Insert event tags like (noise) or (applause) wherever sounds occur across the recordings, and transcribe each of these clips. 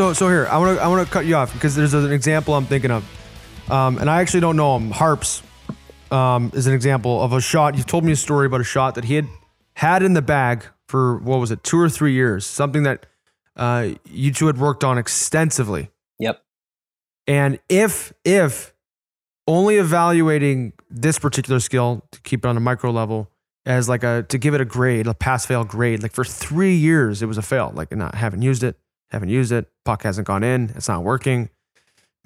So so here I want to I want to cut you off because there's an example I'm thinking of, um, and I actually don't know him. Harps um, is an example of a shot. You've told me a story about a shot that he had had in the bag for what was it, two or three years, something that uh, you two had worked on extensively. Yep. And if if only evaluating this particular skill to keep it on a micro level as like a to give it a grade, a pass fail grade, like for three years it was a fail. Like not haven't used it, haven't used it, puck hasn't gone in, it's not working.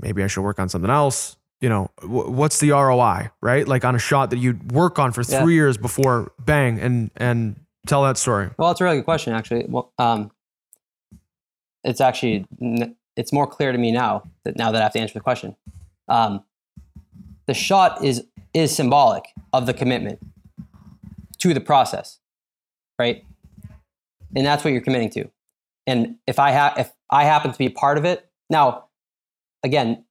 Maybe I should work on something else. You know, wh- what's the ROI, right? Like on a shot that you work on for Yeah. three years before bang and and tell that story. Well, it's a really good question, actually. Well, um, it's actually it's more clear to me now that now that I have to answer the question. Um, the shot is is symbolic of the commitment to the process, right? And that's what you're committing to. And if I have if I happen to be part of it, now again,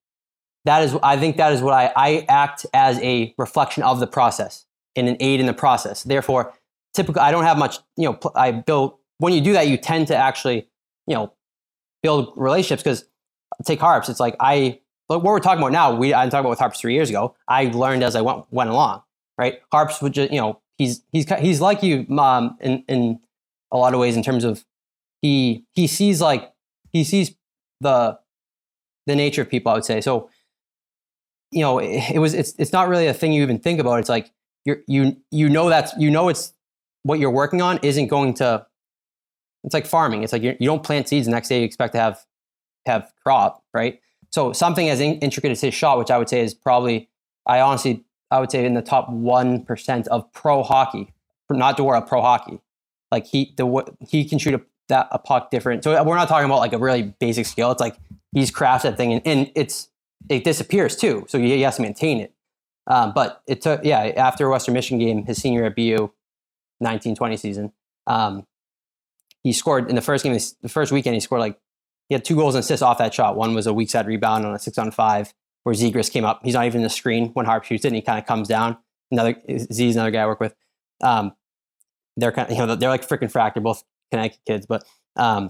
that is I think that is what I I act as a reflection of the process and an aid in the process. Therefore, typically I don't have much, you know, I build when you do that, you tend to actually, you know, build relationships because take harps. It's like I like what we're talking about now. We I'm talking about with harps three years ago. I learned as I went went along. Right, harps would just you know he's he's he's like you mom, in in a lot of ways in terms of he he sees like he sees the the nature of people. I would say so. You know, it, it was it's it's not really a thing you even think about. It's like you're you you know that's you know it's what you're working on isn't going to it's like farming it's like you don't plant seeds the next day you expect to have have crop right so something as in, intricate as his shot which i would say is probably i honestly i would say in the top 1% of pro hockey not Dora pro hockey like he the he can shoot a, that a puck different so we're not talking about like a really basic skill it's like he's crafted that thing and, and it's it disappears too so he, has to maintain it um, but it took yeah after western michigan game his senior at bu 1920 season. Um, he scored in the first game, the first weekend, he scored like, he had two goals and assists off that shot. One was a weak side rebound on a six on five where Zegras came up. He's not even in the screen when Harp shoots it and he kind of comes down. Another, Z's another guy I work with. Um, they're kind of, you know, they're like freaking frack. They're both Connecticut kids, but um,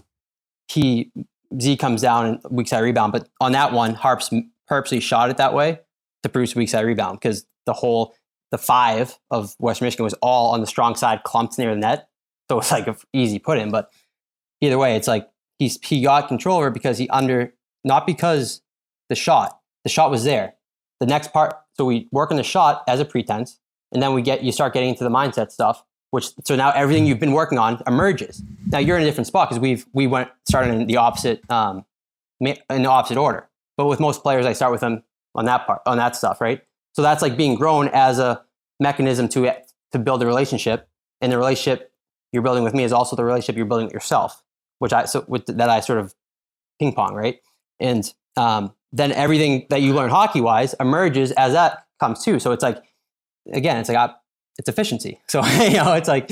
he, Z comes down and weak side rebound. But on that one, Harps purposely shot it that way to produce weak side rebound because the whole, the five of West Michigan was all on the strong side, clumped near the net. So it's like an easy put in. But either way, it's like he's he got control over because he under not because the shot. The shot was there. The next part, so we work on the shot as a pretense, and then we get you start getting into the mindset stuff. Which so now everything you've been working on emerges. Now you're in a different spot because we've we went started in the opposite um, in the opposite order. But with most players, I start with them on that part on that stuff, right? So that's like being grown as a mechanism to to build a relationship, and the relationship you're building with me is also the relationship you're building with yourself, which I so with that I sort of ping pong, right? And um, then everything that you learn hockey wise emerges as that comes too. So it's like again, it's like I, it's efficiency. (laughs) So you know, it's like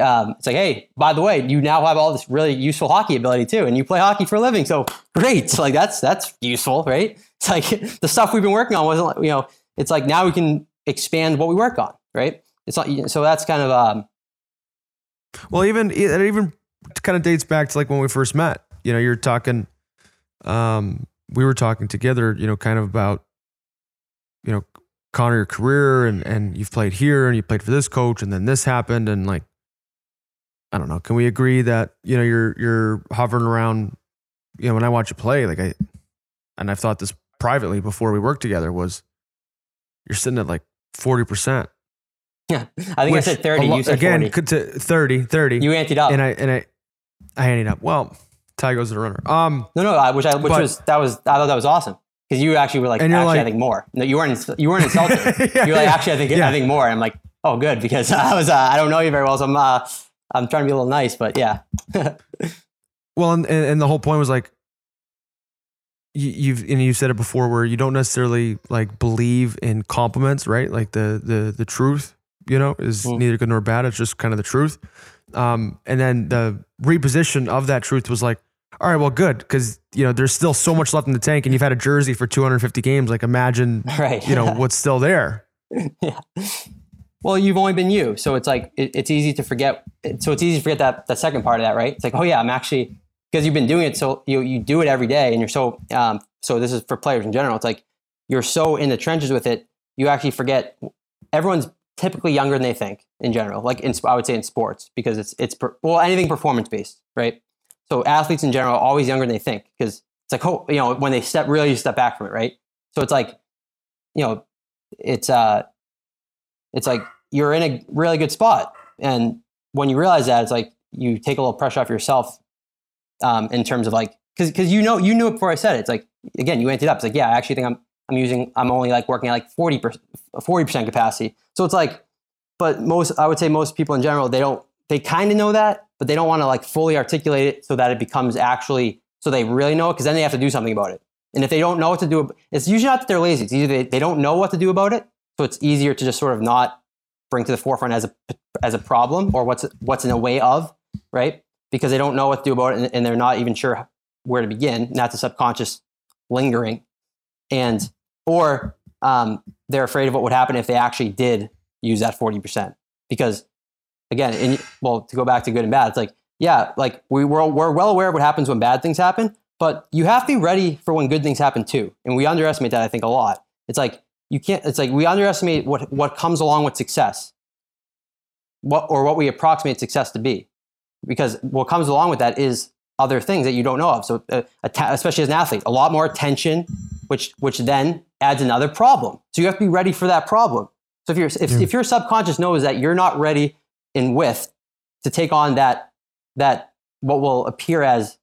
um, it's like hey, by the way, you now have all this really useful hockey ability too, and you play hockey for a living. So great, (laughs) like that's that's useful, right? It's like (laughs) the stuff we've been working on wasn't you know, it's like now we can expand what we work on, right? It's not so that's kind of um, Well, even it even kind of dates back to like when we first met. You know, you're talking, um, we were talking together. You know, kind of about, you know, Connor, your career, and and you've played here, and you played for this coach, and then this happened, and like, I don't know. Can we agree that you know you're you're hovering around? You know, when I watch you play, like I, and I've thought this privately before we worked together was, you're sitting at like forty percent. yeah. (laughs) I think I said thirty. You said again forty. could to 30, 30. You anted up. and I and I I handed up. Well, tie goes to the runner. Um, no, no, I, which I which But- was that was I thought that was awesome because you actually were like And actually you're I like- think more. No, you weren't you weren't (laughs) insulting. Yeah, you're like actually I think Yeah. I think more. And I'm like oh good because (laughs) I was uh, I don't know you very well so I'm uh, I'm trying to be a little nice but yeah (laughs) well, and, and the whole point was like you, you've and you said it before where you don't necessarily like believe in compliments, right? Like the the the truth, you know, is Mm. neither good nor bad. It's just kind of the truth. Um, and then the reposition of that truth was like, all right, well, good, because you know there's still so much left in the tank, and you've had a jersey for 250 games. Like, imagine, (laughs) right you know, what's still there. (laughs) yeah. Well, you've only been you, so it's like it, it's easy to forget. So it's easy to forget that the second part of that, right? It's like, oh yeah, I'm actually because you've been doing it so you you do it every day and you're so um, so this is for players in general. It's like you're so in the trenches with it, you actually forget. Everyone's typically younger than they think in general. Like in, I would say in sports because it's it's per, well anything performance based, right? So athletes in general are always younger than they think because it's like oh you know when they step really step back from it, right? So it's like you know it's uh it's like you're in a really good spot and when you realize that it's like you take a little pressure off yourself um, in terms of like because because you know you knew it before I said it. It's like again you ended up. It's like yeah, I actually think I'm I'm using I'm only like working at like 40 percent capacity. So it's like, but most I would say most people in general they don't they kind of know that, but they don't want to like fully articulate it so that it becomes actually so they really know it because then they have to do something about it. And if they don't know what to do, it's usually not that they're lazy. It's either they, they don't know what to do about it, so it's easier to just sort of not bring to the forefront as a as a problem or what's what's in a way of right because they don't know what to do about it and, and they're not even sure where to begin. And that's a subconscious lingering, and or um, they're afraid of what would happen if they actually did use that forty percent because again, in, well, to go back to good and bad, it's like yeah, like we we're, we're well aware of what happens when bad things happen, but you have to be ready for when good things happen too, and we underestimate that I think a lot. It's like you can't. It's like we underestimate what what comes along with success, what or what we approximate success to be, because what comes along with that is other things that you don't know of. So, uh, especially as an athlete, a lot more attention, which which then adds another problem. So you have to be ready for that problem. So if your if, yeah. if your subconscious knows that you're not ready in width to take on that that what will appear as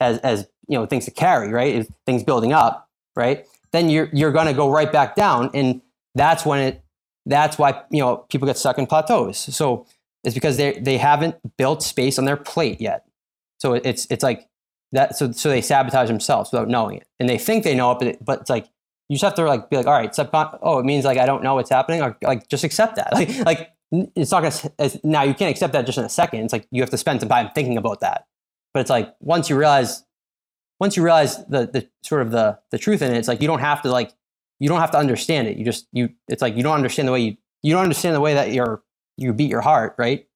as as you know things to carry, right? things building up, right? Then you're you're going to go right back down, and that's when it. That's why you know people get stuck in plateaus. So it's because they they haven't built space on their plate yet. So it's it's like that. So so they sabotage themselves without knowing it, and they think they know it, but it, but it's like you just have to like be like, all right, oh, it means like I don't know what's happening, or like just accept that. (laughs) Like like it's not gonna now you can't accept that just in a second. It's like you have to spend some time thinking about that. But it's like once you realize once you realize the the sort of the the truth in it, it's like you don't have to like you don't have to understand it. You just you it's like you don't understand the way you you don't understand the way that you're you beat your heart, right?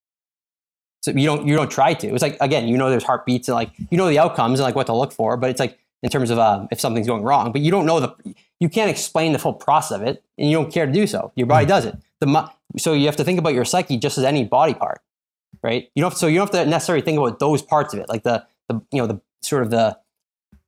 So you don't you don't try to. It's like again, you know there's heartbeats and like you know the outcomes and like what to look for, but it's like in terms of um, if something's going wrong, but you don't know the you can't explain the full process of it, and you don't care to do so. Your body hmm. does it. The so you have to think about your psyche just as any body part, right? You don't so you don't have to necessarily think about those parts of it, like the the you know the sort of the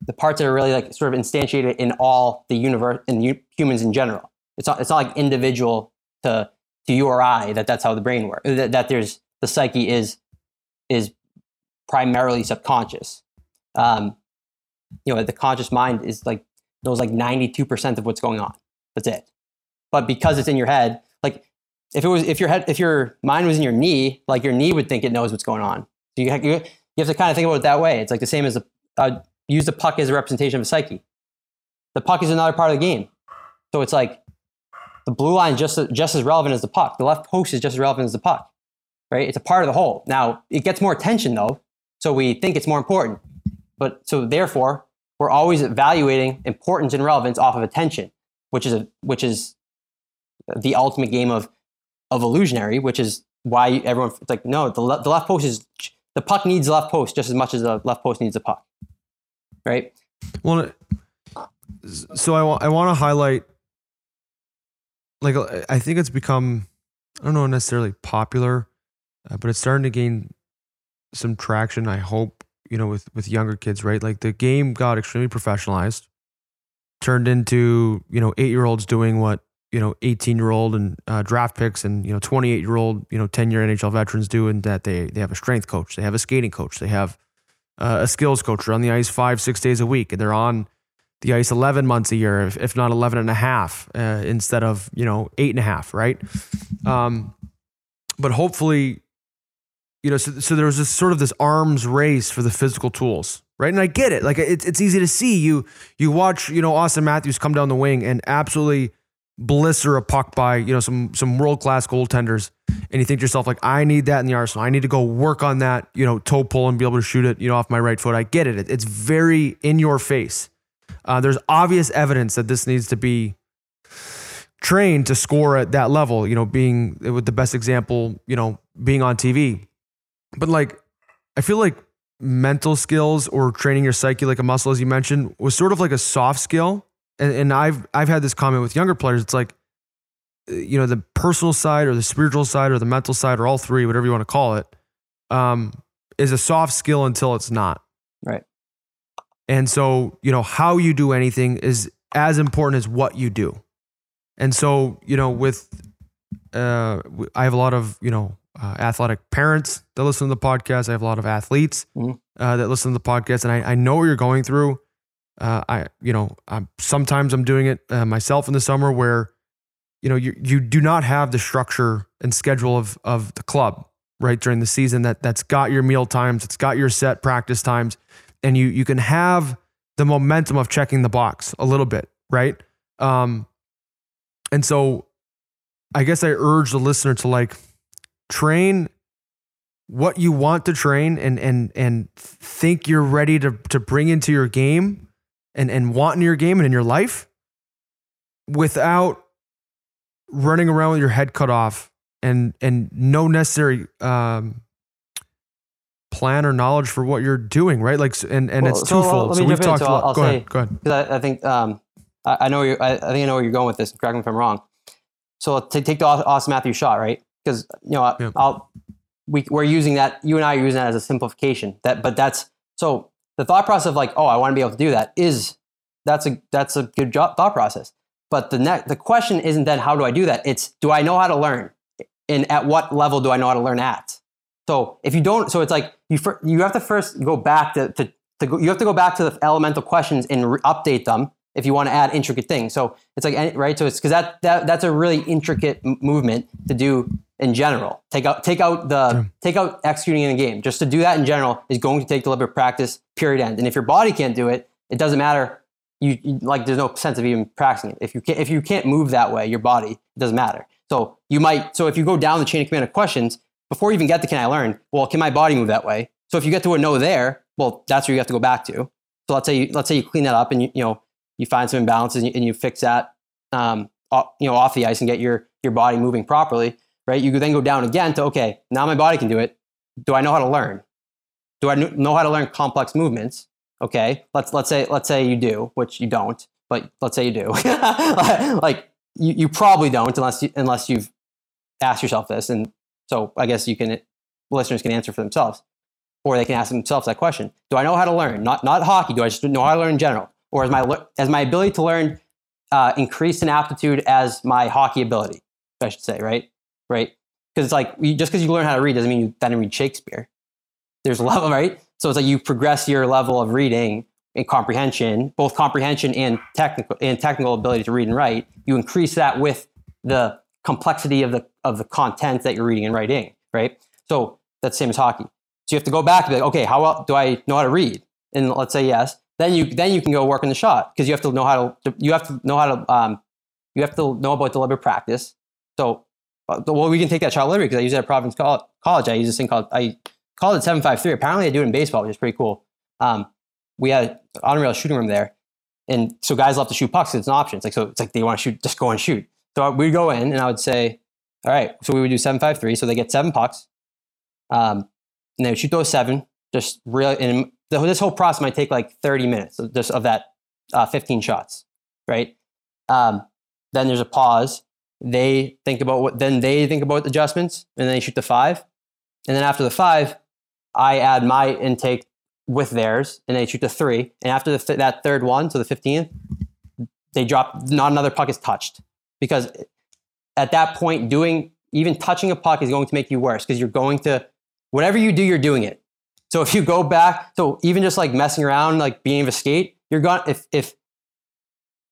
the parts that are really like sort of instantiated in all the universe and humans in general. It's not it's not like individual to to you or I that that's how the brain works. That, that there's the psyche is is primarily subconscious. Um, you know, the conscious mind is like knows like 92% of what's going on. That's it. But because it's in your head, like if it was if your head if your mind was in your knee, like your knee would think it knows what's going on. So you, you, you have to kind of think about it that way. It's like the same as a, uh, use the puck as a representation of a psyche. The puck is another part of the game. So it's like the blue line just just as relevant as the puck. The left post is just as relevant as the puck right? It's a part of the whole. Now, it gets more attention though, so we think it's more important. But so therefore, we're always evaluating importance and relevance off of attention, which is a, which is the ultimate game of of illusionary, which is why everyone it's like no, the, le- the left post is the puck needs the left post just as much as the left post needs the puck, right? Well, so I want I want to highlight like I think it's become I don't know necessarily popular uh, but it's starting to gain some traction. I hope you know with with younger kids, right? Like the game got extremely professionalized, turned into you know eight year olds doing what you know 18 year old and uh, draft picks and you know 28 year old you know 10 year NHL veterans do, and that they they have a strength coach, they have a skating coach, they have uh, a skills coach. They're on the ice five six days a week, and they're on the ice 11 months a year, if, if not 11 and a half, uh, instead of, you know, eight and a half, right? Um, but hopefully you know, so, so there was this sort of this arms race for the physical tools, right? And I get it. Like it's it's easy to see. You you watch, you know, Auston Matthews come down the wing and absolutely blister a puck by, you know, some some world class goaltenders, and you think to yourself like, I need that in the arsenal. I need to go work on that, you know, toe pull and be able to shoot it, you know, off my right foot. I get it. It's very in your face. Uh, there's obvious evidence that this needs to be trained to score at that level. You know, being with the best example, you know, being on TV but like, I feel like mental skills or training your psyche like a muscle, as you mentioned, was sort of like a soft skill. And, and I've I've had this comment with younger players. It's like, you know, the personal side or the spiritual side or the mental side or all three, whatever you want to call it, um, is a soft skill until it's not. Right. And so, you know, how you do anything is as important as what you do. And so, you know, with uh, I have a lot of you know uh, athletic parents that listen to the podcast. I have a lot of athletes Mhm. uh, that listen to the podcast, and I, I know what you're going through. Uh, I you know I'm, sometimes I'm doing it uh, myself in the summer where you know you you do not have the structure and schedule of of the club right during the season that that's got your meal times, it's got your set practice times, and you you can have the momentum of checking the box a little bit, right? Um, and so I guess I urge the listener to like train what you want to train and and and think you're ready to to bring into your game and and want in your game and in your life without running around with your head cut off and and no necessary um plan or knowledge for what you're doing right like and and Well, it's so, twofold so we've talked So about I'll go say- ahead go ahead because I, I think um, I, I know you. I, I think I know where you're going with this. Correct me if I'm wrong. So to take the Aus- Auston Matthews shot, right? Because you know, I- Yeah. I'll we we're using that. You and I are using that as a simplification. That, but that's so the thought process of like, oh, I want to be able to do that is that's a that's a good job, thought process. But the next the question isn't then how do I do that? It's do I know how to learn, and at what level do I know how to learn at? So if you don't, so it's like you fir- you have to first go back to, to, to go, you have to go back to the elemental questions and re- update them if you want to add intricate things. So it's like right. So it's because that, that that's a really intricate m- movement to do in general. Take out take out the Yeah. take out executing in a game. Just to do that in general is going to take deliberate practice. Period. End. And if your body can't do it, it doesn't matter. You, you like there's no sense of even practicing it. If you can't if you can't move that way, your body it doesn't matter. So you might so if you go down the chain of command of questions before you even get to can I learn? Well, can my body move that way? So if you get to a no there, well, that's where you have to go back to. So let's say you, let's say you clean that up and you, you know you find some imbalances and you, and you fix that um, off, you know off the ice and get your your body moving properly, right? You then go down again to okay, now my body can do it. Do I know how to learn? Do I know how to learn complex movements? Okay, let's let's say let's say you do, which you don't, but let's say you do. (laughs) like you, you probably don't unless you, unless you've asked yourself this and so I guess you can listeners can answer for themselves, or they can ask themselves that question: Do I know how to learn? Not not hockey. Do I just know how to learn in general, or is my as my ability to learn uh, in aptitude as my hockey ability? I should say, right, right? Because it's like you, just because you learn how to read doesn't mean you then read Shakespeare. There's a level, (laughs) right? So it's like you progress your level of reading and comprehension, both comprehension and technical and technical ability to read and write. You increase that with the complexity of the of the content that you're reading and writing, right? So that's the same as hockey. So you have to go back and be like, okay, how well do I know how to read? And let's say yes. Then you then you can go work on the shot because you have to know how to you have to know how to um, you have to know about deliberate practice. So well, we can take that shot delivery because I use it at Providence Col- College. I use this thing called I called it seven five three. Apparently, I do it in baseball, which is pretty cool. Um, we had an unreal shooting room there, and so guys love to shoot pucks. It's an option. It's like so. It's like they want to shoot, just go and shoot. So we'd go in, and I would say, all right. So we would do seven five three. So they get seven pucks, um, and they would shoot those seven. Just really, this whole process might take like thirty minutes. of Just of that uh, fifteen shots, right? Um, then there's a pause. They think about what. Then they think about adjustments, and then they shoot the five. And then after the five, I add my intake with theirs, and they shoot the three. And after the that third one, so the fifteenth, they drop. Not another puck is touched because at that point, doing even touching a puck is going to make you worse because you're going to whatever you do, you're doing it. So if you go back, so even just like messing around, like being able to skate, you're going if if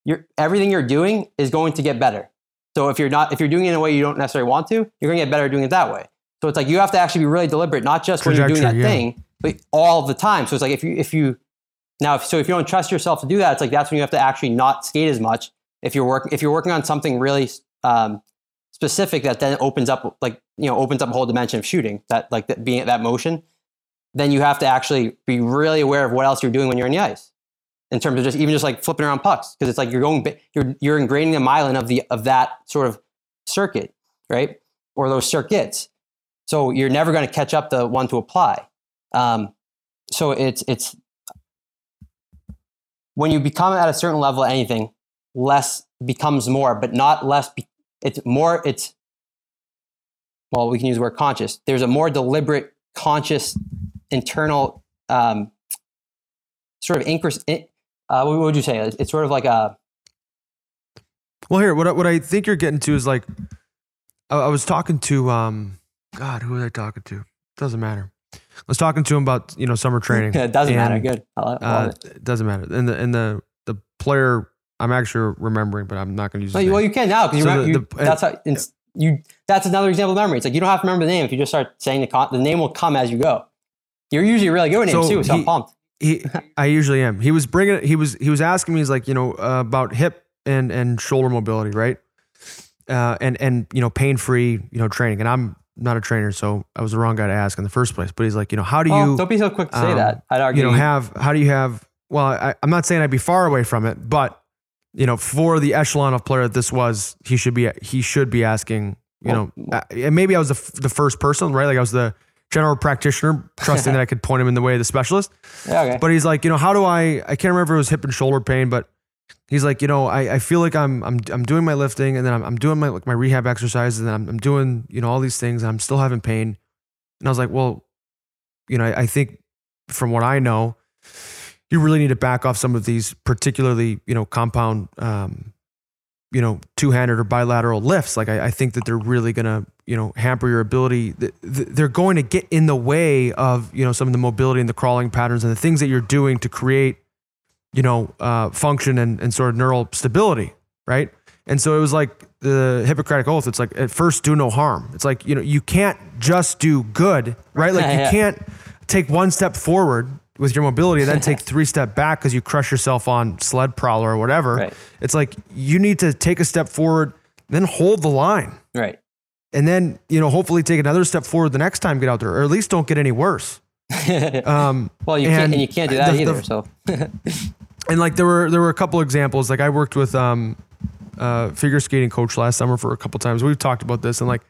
you're everything you're doing is going to get better. So if you're not if you're doing it in a way you don't necessarily want to, you're going to get better at doing it that way. So it's like you have to actually be really deliberate, not just when you're doing that yeah. thing, but all the time. So it's like if you if you now if, so if you don't trust yourself to do that, it's like that's when you have to actually not skate as much. If you're working if you're working on something really um, specific that then opens up like you know opens up a whole dimension of shooting that like that being that motion, then you have to actually be really aware of what else you're doing when you're in the ice in terms of just even just like flipping around pucks because it's like you're going you're you're ingraining the myelin of the of that sort of circuit right or those circuits so you're never going to catch up the one to apply um, so it's it's when you become at a certain level of anything, less becomes more, but not less. Be, it's more. It's well, we can use the word conscious. There's a more deliberate, conscious, internal um, sort of increase. Uh, what would you say? It's sort of like a. Well, here, what I, what I think you're getting to is like, I, I was talking to, um, God, who was I talking to? Doesn't matter. I was talking to him about you know summer (laughs) training. it doesn't matter. Good. I love, uh, it. it. Doesn't matter. And the and the the player I'm actually remembering, but I'm not going to use. Well, well, you can now because so you, the, that's how you. That's another example of memory. It's like you don't have to remember the name if you just start saying the con- the name will come as you go. You're usually really good names so too, so he, I'm pumped. He, (laughs) I usually am. He was bringing. He was he was asking me. He's like, you know, uh, about hip and and shoulder mobility, right? Uh, and and you know, pain free, you know, training. And I'm not a trainer, so I was the wrong guy to ask in the first place. But he's like, you know, how do you? don't be so quick to say um, that. I'd argue. You know, have how do you have? Well, I, I'm not saying I'd be far away from it, but you know, for the echelon of player that this was, he should be he should be asking. You well, know, uh, and maybe I was the, the first person, right? Like I was the general practitioner, trusting that I could point him in the way of the specialist. (laughs) Yeah, okay. But he's like, you know, how do I? I can't remember if it was hip and shoulder pain, but he's like, you know, I, I feel like I'm I'm I'm doing my lifting and then I'm, I'm doing my like my rehab exercises and I'm I'm doing you know all these things and I'm still having pain. And I was like, well, you know, I, I think from what I know, you really need to back off some of these particularly you know compound um, you know two-handed or bilateral lifts. Like I, I think that they're really gonna you know hamper your ability. They're going to get in the way of you know some of the mobility and the crawling patterns and the things that you're doing to create you know, uh, function and, and sort of neural stability, right? And so it was like the Hippocratic Oath. It's like at first do no harm. It's like you know you can't just do good, right? Like you can't take one step forward with your mobility and then take (laughs) three step back because you crush yourself on sled prowler or whatever. Right. It's like you need to take a step forward, then hold the line, right? And then you know hopefully take another step forward the next time get out there, or at least don't get any worse. (laughs) um, well, you can't, and you can't do that the, either. The, so, (laughs) and like there were there were a couple examples. Like I worked with um, uh, figure skating coach last summer for a couple times. We've talked about this, and like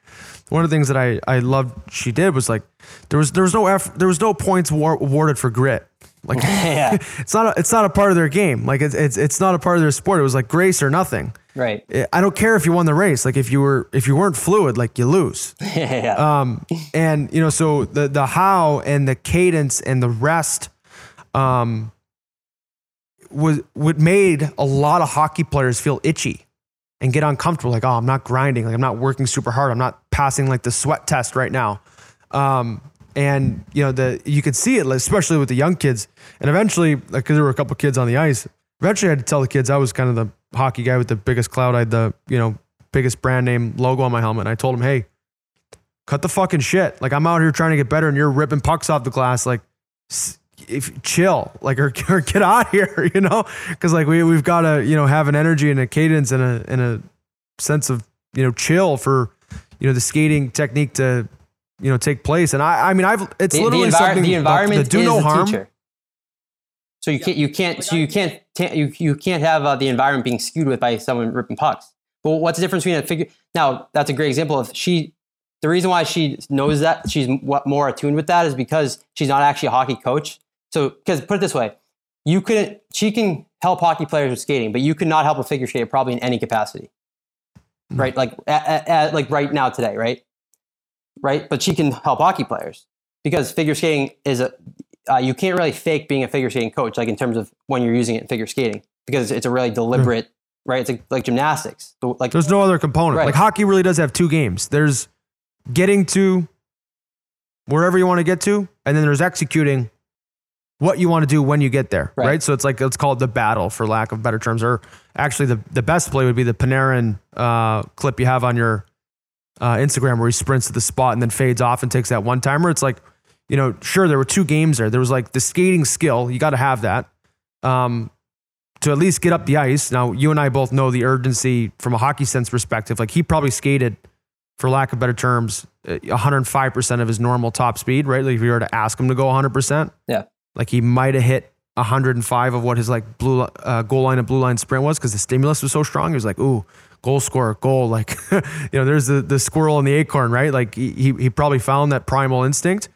one of the things that I I loved she did was like there was there was no effort, there was no points war- awarded for grit. Like (laughs) yeah. (laughs) it's not a, it's not a part of their game. Like it's, it's it's not a part of their sport. It was like grace or nothing. Right. I don't care if you won the race. Like if you were if you weren't fluid, like you lose. (laughs) yeah. Um. And you know, so the the how and the cadence and the rest, um, was what made a lot of hockey players feel itchy and get uncomfortable. Like, oh, I'm not grinding. Like I'm not working super hard. I'm not passing like the sweat test right now. Um, and you know the you could see it, especially with the young kids. And eventually, like because there were a couple kids on the ice, eventually I had to tell the kids I was kind of the hockey guy with the biggest cloud. I had the you know biggest brand name logo on my helmet. And I told them, hey, cut the fucking shit. Like I'm out here trying to get better, and you're ripping pucks off the glass. Like if chill, like or, or get out here, (laughs) you know, because like we we've got to you know have an energy and a cadence and a and a sense of you know chill for you know the skating technique to you know take place. And I I mean I've it's the, literally the envir- something the environment the do no harm. Teacher. So you can't you can't so you can't you you can't have uh, the environment being skewed with by someone ripping pucks. But what's the difference between a figure? Now that's a great example of she. The reason why she knows that she's more attuned with that is because she's not actually a hockey coach. So, because put it this way, you couldn't. She can help hockey players with skating, but you could not help a figure skater probably in any capacity, mm-hmm. right? Like, at, at, like right now today, right? Right, but she can help hockey players because figure skating is a. Uh, you can't really fake being a figure skating coach, like in terms of when you're using it in figure skating, because it's a really deliberate, mm-hmm. right? It's like, like gymnastics. Like there's no other component. Right. Like hockey really does have two games. There's getting to wherever you want to get to, and then there's executing what you want to do when you get there, right? right? So it's like let's call it the battle, for lack of better terms. Or actually, the the best play would be the Panarin uh, clip you have on your uh, Instagram where he sprints to the spot and then fades off and takes that one timer. It's like, you know, sure there were two games there. There was like the skating skill, you got to have that um, to at least get up the ice. Now you and I both know the urgency from a hockey sense perspective. Like he probably skated, for lack of better terms, 105% uh, of his normal top speed, right? Like if you were to ask him to go 100%. Yeah like he might have hit 105 of what his like blue uh, goal line and blue line sprint was because the stimulus was so strong. He was like, ooh, goal scorer, goal. (laughs) Like, you know, there's the, the squirrel and the acorn, right? Like he, he probably found that primal instinct.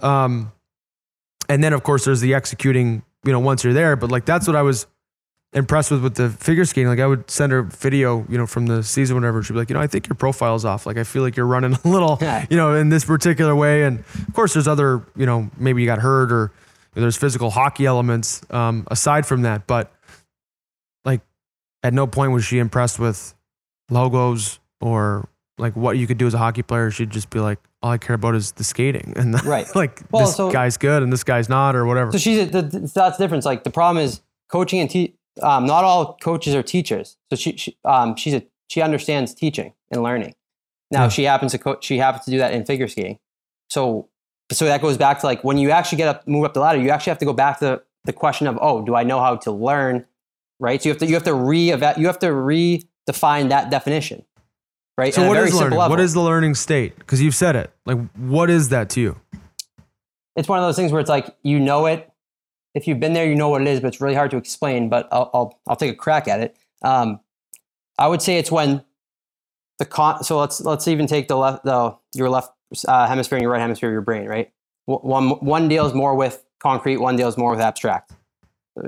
Um, and then of course there's the executing. You know, once you're there, but like that's what I was impressed with with the figure skating. Like I would send her video, you know, from the season, whatever. She'd be like, you know, I think your profile's off. Like I feel like you're running (laughs) a little, you know, in this particular way. And of course, there's other, you know, maybe you got hurt or there's physical hockey elements um, aside from that. But like, at no point was she impressed with logos or like what you could do as a hockey player. She'd just be like, all I care about is the skating (laughs) and Right. (laughs) like Well, this so- guy's good and this guy's not or whatever. So she's the, the, that's the difference. Like the problem is coaching and te- um, not all coaches are teachers. So she, she um, she's a she understands teaching and learning. Now Yeah. she happens to coach. She happens to do that in figure skating. So so that goes back to like when you actually get up, move up the ladder, you actually have to go back to the, question of oh, do I know how to learn? Right. So you have to you have to re you have to redefine that definition. Right. So what is learning? What is the learning state? Because you've said it. Like, what is that to you? it's one of those things where it's like you know it. If you've been there, you know what it is, but it's really hard to explain. But I'll I'll, I'll take a crack at it. Um, I would say it's when the con. So let's let's even take the left the your left uh, hemisphere and your right hemisphere of your brain. Right. One one deals more with concrete. One deals more with abstract.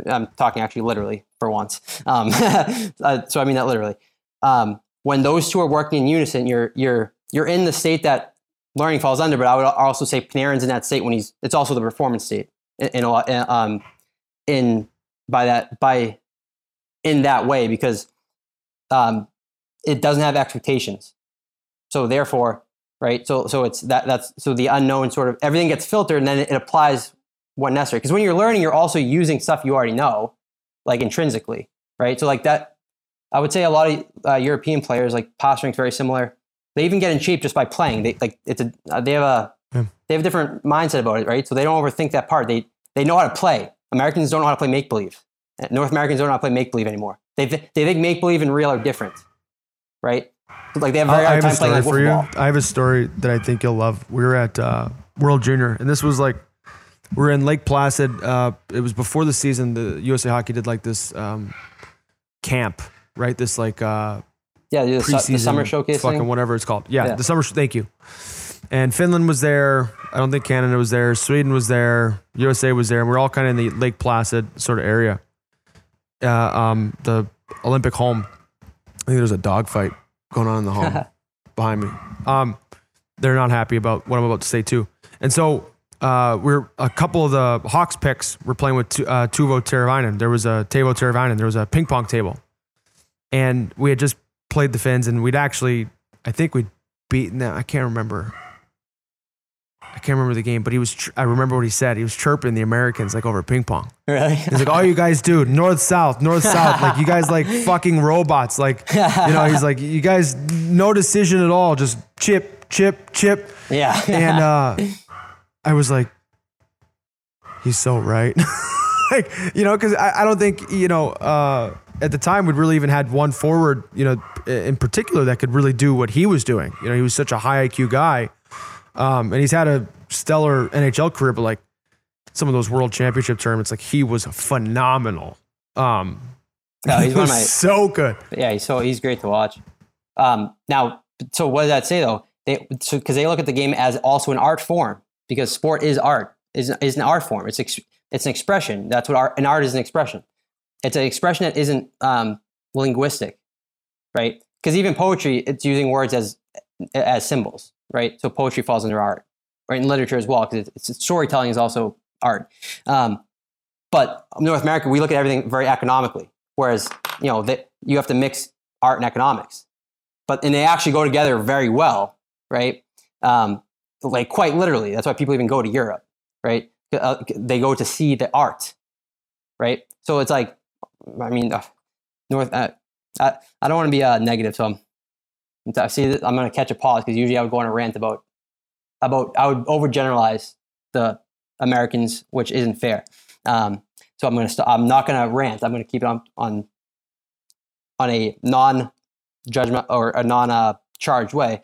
I'm talking actually literally for once. Um, (laughs) uh, so I mean that literally. Um, when those two are working in unison, you're you're you're in the state that learning falls under. But I would also say Panarin's in that state when he's. It's also the performance state in, in a lot. in, Um, in by that by in that way because um, it doesn't have expectations. So therefore, right? So so it's that that's so the unknown sort of everything gets filtered and then it, it applies when necessary. Because when you're learning, you're also using stuff you already know, like intrinsically, right? So like that, I would say a lot of uh, European players like posturing's very similar. They even get in shape just by playing. They like it's a uh, they have a Yeah. they have a different mindset about it, right? So they don't overthink that part. They they know how to play. Americans don't know how to play make believe. North Americans don't know how to play make believe anymore. They th- they think make believe and real are different, right? Like they have a very hard time playing story like for you. ball. I have a story that I think you'll love. We were at uh, World Junior, and this was like we are in Lake Placid. Uh, it was before the season. The USA Hockey did like this um, camp, right? This like uh, Yeah, the, preseason the summer showcase fucking thing. whatever it's called. Yeah, Yeah. the summer. sh- Thank you. And Finland was there. I don't think Canada was there. Sweden was there. USA was there. And we're all kind of in the Lake Placid sort of area. Uh, um, the Olympic home. I think there's a dog fight going on in the home (laughs) behind me. Um, they're not happy about what I'm about to say too. And so uh, we're a couple of the Hawks picks. We're playing with Tu- uh, Teuvo Teravainen. There was a Tavo Teravainen. There was a ping pong table, and we had just played the Finns, and we'd actually, I think we'd beaten them. I can't remember. I can't remember the game, but he was. Ch- I remember what he said. He was chirping the Americans like over ping pong. Really? He's like, "All you guys do north south, north south. Like you guys like fucking robots. Like you know." He's like, "You guys no decision at all. Just chip, chip, chip." yeah. (laughs) And uh, I was like, "He's so right." (laughs) like you know, because I, I don't think you know uh, at the time we'd really even had one forward, you know, in particular that could really do what he was doing. You know, he was such a high IQ guy, um, and he's had a stellar NHL career, but like some of those World Championship tournaments, like he was phenomenal. Um, No, he's (laughs) he one of my so good. Yeah, he's so he's great to watch. Um, now, so what does that say though? They so because they look at the game as also an art form because sport is art is is an art form. It's ex, it's an expression. That's what art an art is an expression. It's an expression that isn't um, linguistic, right? Because even poetry, it's using words as as symbols, right? So poetry falls under art, right? In literature as well, because it's, it's storytelling is also art. Um, but North America, we look at everything very economically, whereas you know that you have to mix art and economics, but and they actually go together very well, right? Um, like quite literally. That's why people even go to Europe, right? Uh, they go to see the art, right? So it's like, I mean, uh, North. Uh, I, I don't want to be uh, negative, so I'm. I see. that I'm going to catch a pause because usually I would go on a rant about about I would overgeneralize the Americans, which isn't fair. Um, so I'm going to. St- I'm not going to rant. I'm going to keep it on on on a non judgment or a non uh, charged way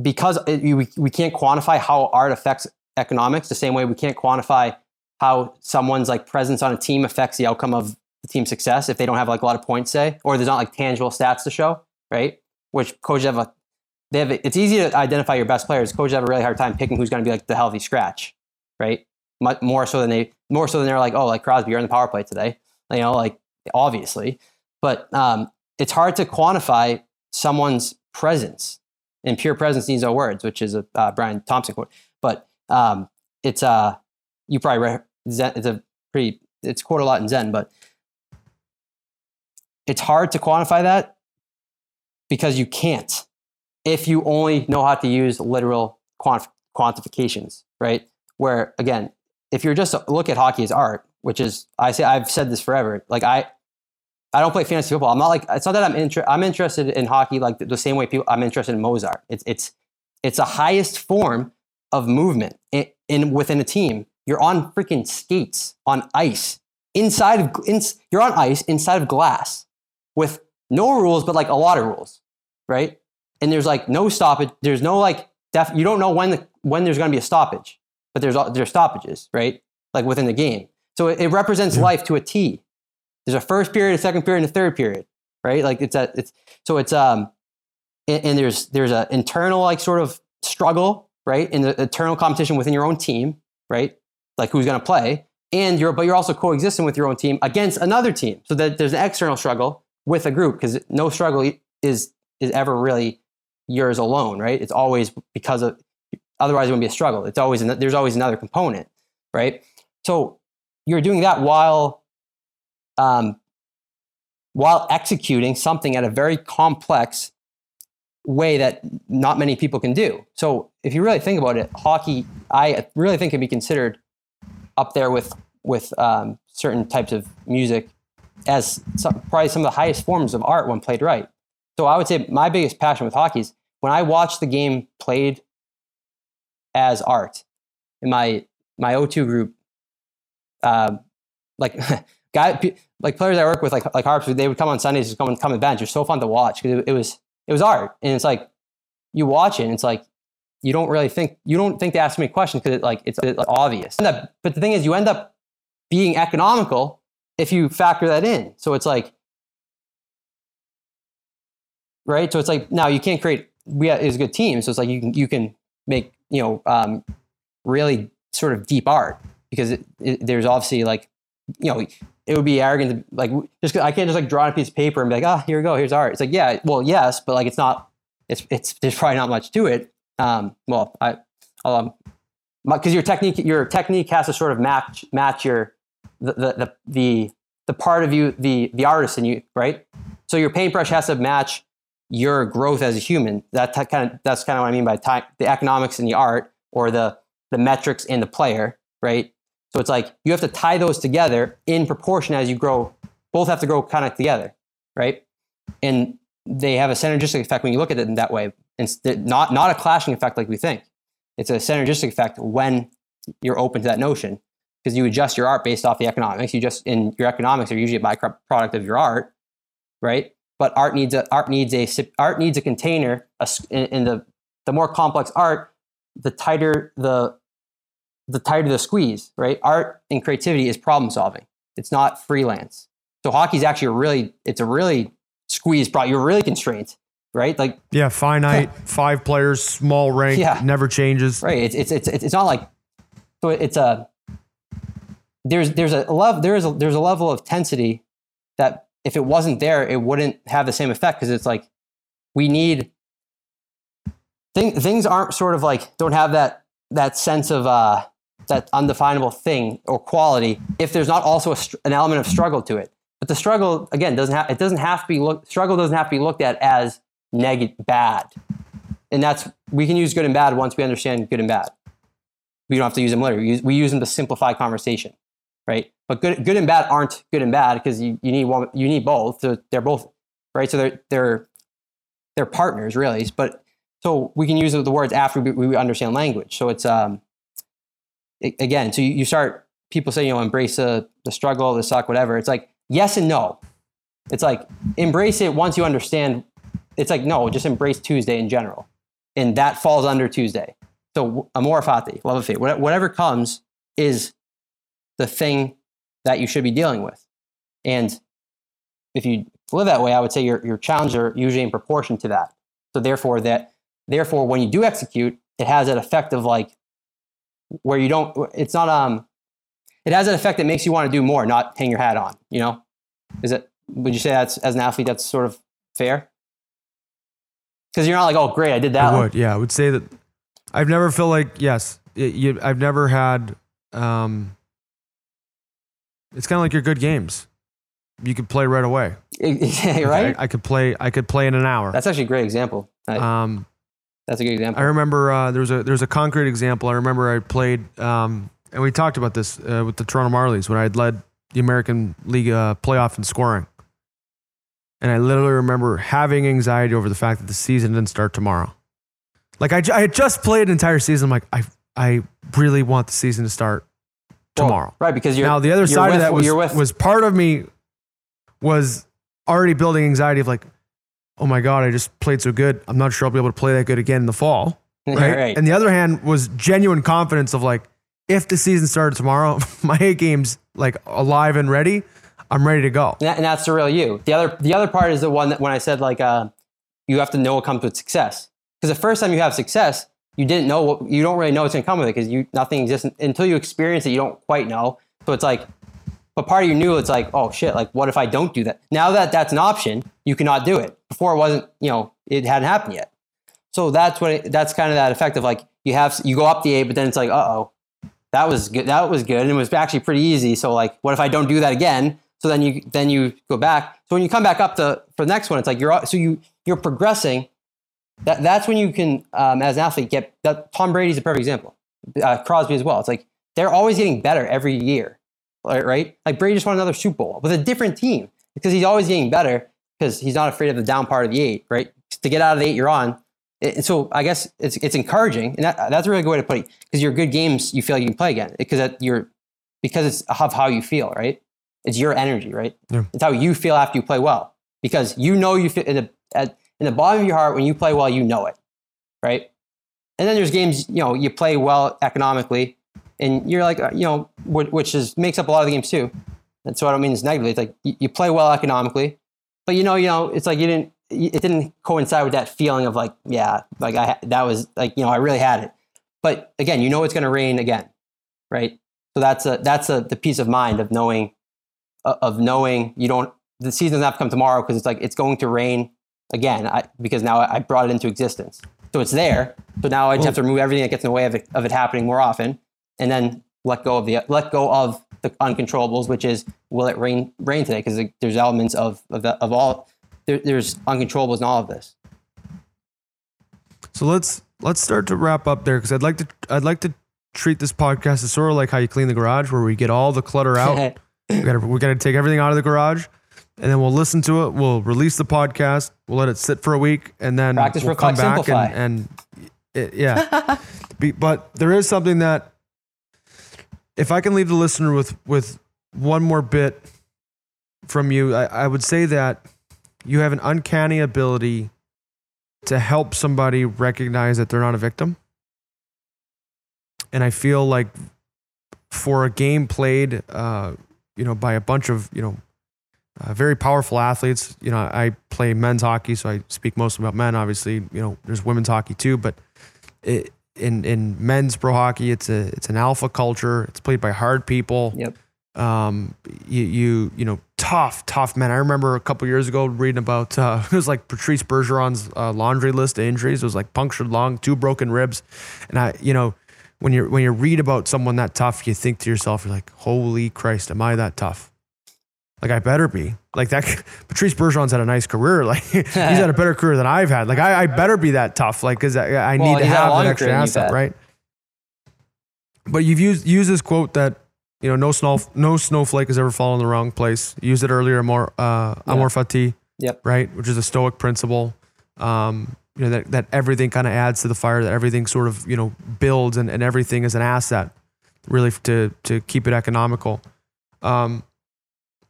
because it, we, we can't quantify how art affects economics the same way we can't quantify how someone's like presence on a team affects the outcome of the team's success if they don't have like a lot of points say or there's not like tangible stats to show right which coaches have a they have it's easy to identify your best players coaches have a really hard time picking who's going to be like the healthy scratch right more so than they more so than they're like, oh, like Crosby, you're in the power play today. You know, like obviously, but um, it's hard to quantify someone's presence. And pure presence needs no words, which is a uh, Brian Thompson quote. But um, it's uh, you probably read Zen, it's a pretty it's quoted a lot in Zen, but it's hard to quantify that because you can't if you only know how to use literal quantif- quantifications, right? Where again, if you're just uh, look at hockey as art, which is I say I've said this forever. Like I, I don't play fantasy football. I'm not like it's not that I'm inter- I'm interested in hockey like the, the same way people I'm interested in Mozart. It's it's it's a highest form of movement in, in within a team. You're on freaking skates on ice inside of in, you're on ice inside of glass with no rules, but like a lot of rules, right? And there's like no stoppage. There's no like def, you don't know when the when there's going to be a stoppage, but there's there's stoppages, right? Like within the game. So it, it represents yeah. life to a T. There's a first period, a second period, and a third period, right? Like it's a it's so it's um and, and there's there's an internal like sort of struggle, right? In the internal competition within your own team, right? Like who's going to play, and you're but you're also coexisting with your own team against another team. So that there's an external struggle with a group because no struggle is is ever really yours alone, right? It's always because of otherwise it wouldn't be a struggle. It's always there's always another component, right? So you're doing that while um, while executing something at a very complex way that not many people can do. So if you really think about it, hockey, I really think can be considered up there with with um, certain types of music as some, probably some of the highest forms of art when played right. So I would say my biggest passion with hockey is when I watch the game played as art. In my my O2 group, uh, like (laughs) guy like players I work with, like like harps, they would come on Sundays, just come and come and bench. It's so fun to watch because it, it was it was art, and it's like you watch it, and it's like you don't really think you don't think to ask me questions because it, like it's, it's obvious. But the thing is, you end up being economical if you factor that in. So it's like, right? So it's like now you can't create. We is a good team, so it's like you can you can make you know um, really sort of deep art because it, it, there's obviously like you know it would be arrogant to like just I can't just like draw on a piece of paper and be like ah oh, here we go here's art. It's like yeah well yes but like it's not it's it's there's probably not much to it um, well, I, um, because your technique, your technique has to sort of match match your the the the the, part of you, the the artist in you, right? So your paintbrush has to match your growth as a human. That t- kind of that's kind of what I mean by the economics in the art or the the metrics in the player, right? So it's like you have to tie those together in proportion as you grow. Both have to grow kind of together, right? And they have a synergistic effect when you look at it in that way. It's not, not a clashing effect like we think. It's a synergistic effect when you're open to that notion because you adjust your art based off the economics. You just in your economics are usually a byproduct of your art, right? But art needs a art needs a art needs a container. A, in the the more complex art, the tighter the the tighter the squeeze, right? Art and creativity is problem solving. It's not freelance. So hockey is actually a really it's a really squeeze problem. You're really constrained right? Like yeah, finite, (laughs) five players, small rank, yeah. never changes. Right. It's it's it's it's not like so it's a there's there's a level there is a, there's a level of tensity that if it wasn't there, it wouldn't have the same effect because it's like we need thing, things aren't sort of like don't have that that sense of uh, that undefinable thing or quality if there's not also an element of struggle to it. But the struggle again doesn't have it doesn't have to be look struggle doesn't have to be looked at as negative, bad. And that's, we can use good and bad once we understand good and bad. We don't have to use them later. We use, we use them to simplify conversation, right? But good, good and bad aren't good and bad because you, you need one, you need both. So they're both, right? So they're, they're, they're partners really. But so we can use the words after we, we understand language. So it's, um, it, again, so you, you start, people say, you know, embrace the, the struggle, the suck, whatever. It's like yes and no. It's like embrace it once you understand it's like no, just embrace Tuesday in general, and that falls under Tuesday. So amor fati, love of fate, whatever comes is the thing that you should be dealing with, and if you live that way, I would say your your challenges are usually in proportion to that. So therefore, that therefore when you do execute, it has that effect of like where you don't. It's not um it has an effect that makes you want to do more, not hang your hat on. You know, is it? Would you say that's as an athlete that's sort of fair? Because you're not like, oh, great, I did that. I would, yeah. I would say that I've never felt like yes. It, you, I've never had. Um, it's kind of like your good games. You could play right away. (laughs) Yeah, right. I, I could play. I could play in an hour. That's actually a great example. I- Um, that's a good example. I remember uh, there was a there was a concrete example. I remember I played, um, and we talked about this uh, with the Toronto Marlies when I had led the American League uh, playoff in scoring, and I literally remember having anxiety over the fact that the season didn't start tomorrow. Like I, I had just played an entire season. I'm like I I really want the season to start Well, tomorrow. right? Because you're now the other side with- of that was with was part of me was already building anxiety of like, oh my god, I just played so good. I'm not sure I'll be able to play that good again in the fall (laughs) right? right. And the other hand was genuine confidence of like, if the season started tomorrow, (laughs) my A game's like alive and ready. I'm ready to go. And, and that's the real you. The other the other part is the one that when I said like uh, you have to know what comes with success. Because the first time you have success, you didn't know what you don't really know what's gonna come with it because you nothing exists until you experience it. You don't quite know. So it's like, but part of you knew it's like, oh shit, like what if I don't do that? Now that that's an option, you cannot do it. Before it wasn't, you know, it hadn't happened yet. So that's what it, that's kind of that effect of like you have you go up the eight, but then it's like, uh oh, that was good. That was good, and it was actually pretty easy. So like, what if I don't do that again? So then you then you go back. So when you come back up to for the next one, it's like you're so you you're progressing. That that's when you can um, as an athlete get that. Tom Brady's a perfect example. Uh, Crosby as well. It's like they're always getting better every year, right? right? Like Brady just won another Super Bowl with a different team because he's always getting better because he's not afraid of the down part of the eight, right? To get out of the eight you're on. And so I guess it's it's encouraging, and that, that's a really good way to put it because your good games you feel like you can play again because that you're because it's of how you feel, right? It's your energy, right? Yeah. It's how you feel after you play well because you know you feel at, in the bottom of your heart when you play well, you know it, right? And then there's games you know you play well economically, and you're like uh, you know which, is makes up a lot of the games too. And so I don't mean this negatively. It's like you, play well economically, but you know you know it's like you didn't it didn't coincide with that feeling of like yeah like I ha- that was like you know I really had it. But again, you know it's going to rain again, right? So that's a that's a the peace of mind of knowing uh, of knowing you don't the season doesn't have to come tomorrow because it's like it's going to rain again I, because now I brought it into existence. So it's there. So now I just have to remove everything that gets in the way of it, of it happening more often, and then let go of the let go of the uncontrollables, which is will it rain rain today? Because there's elements of of, the, of all there, there's uncontrollables in all of this. So let's let's start to wrap up there because I'd like to I'd like to treat this podcast as sort of like how you clean the garage, where we get all the clutter out. (laughs) we gotta we gotta take everything out of the garage, and then we'll listen to it. We'll release the podcast. We'll let it sit for a week, and then Practice, we'll come back simplify. and, and it, yeah. (laughs) Be, but there is something that if I can leave the listener with with one more bit from you, I, I would say that you have an uncanny ability to help somebody recognize that they're not a victim. And I feel like for a game played, uh, you know, by a bunch of you know uh, very powerful athletes. You know, I play men's hockey, so I speak mostly about men. Obviously, you know, there's women's hockey too, but it, in in men's pro hockey, it's a it's an alpha culture. It's played by hard people. Yep. Um, you you you know, tough tough men. I remember a couple years ago reading about uh, (laughs) it was like Patrice Bergeron's uh, laundry list of injuries. It was like punctured lung, two broken ribs, and I you know. When you when you read about someone that tough, you think to yourself, you're like, "Holy Christ, am I that tough?" Like I better be. Like that (laughs) Patrice Bergeron's had a nice career. (laughs) Like he's had a better career than I've had. Like I, I better be that tough. Like because I, I Well, need to he's had a have longer extra career than you've asset, right? But you've used used this quote that you know no snow no snowflake has ever fallen in the wrong place. Used it earlier, more uh, amor fati, Yep. right? Which is a Stoic principle. Um, you know that that everything kind of adds to the fire. That everything sort of you know builds and, and everything is an asset, really to to keep it economical. Um,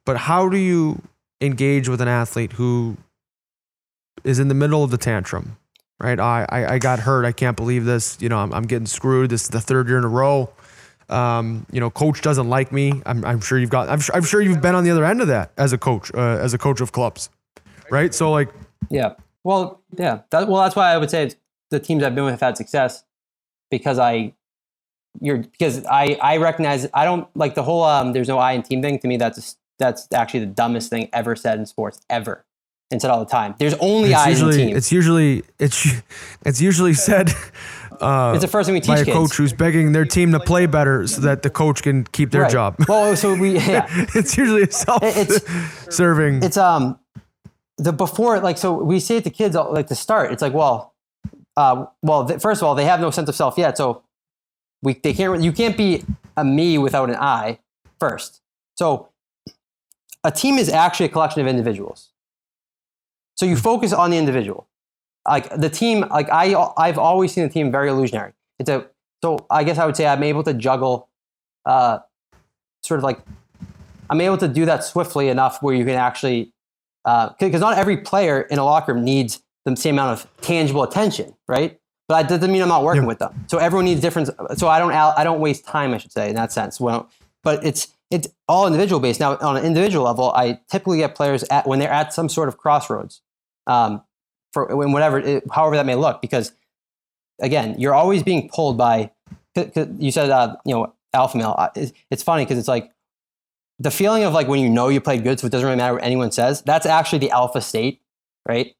but how do you engage with an athlete who is in the middle of the tantrum? Right, I, I I got hurt. I can't believe this. You know, I'm I'm getting screwed. This is the third year in a row. Um, you know, coach doesn't like me. I'm I'm sure you've got. I'm I'm sure you've been on the other end of that as a coach, uh, as a coach of clubs, right? So like, Yeah. Well, yeah. That, well, that's why I would say the teams I've been with have had success because I you're because I I recognize I don't like the whole um there's no I in team thing to me that's that's actually the dumbest thing ever said in sports ever and said all the time. There's only It's I in usually team. It's, it's usually it's it's usually said uh, the first thing we teach by a kids. coach who's begging their team to play better so that the coach can keep their Right. job. Well, so we (laughs) yeah, it's usually a it's (laughs) self-serving. it's um the before like so we say it to kids like to start it's like well uh well th- first of all they have no sense of self yet so we they can't you can't be a me without an i first so a team is actually a collection of individuals so you focus on the individual like the team like i i've always seen the team very illusionary it's a so i guess i would say i'm able to juggle uh sort of like i'm able to do that swiftly enough where you can actually because not every player in a locker room needs the same amount of tangible attention, right? But that doesn't mean I'm not working Yeah. with them. So everyone needs different. So I don't I don't waste time, I should say, in that sense. Well, but it's it's all individual based. Now on an individual level, I typically get players at when they're at some sort of crossroads, um, for when whatever it, however that may look. Because again, you're always being pulled by. You said uh, you know alpha male. Uh, It's, it's funny because it's like the feeling of like when you know you played good, so it doesn't really matter what anyone says. That's actually the alpha state, right?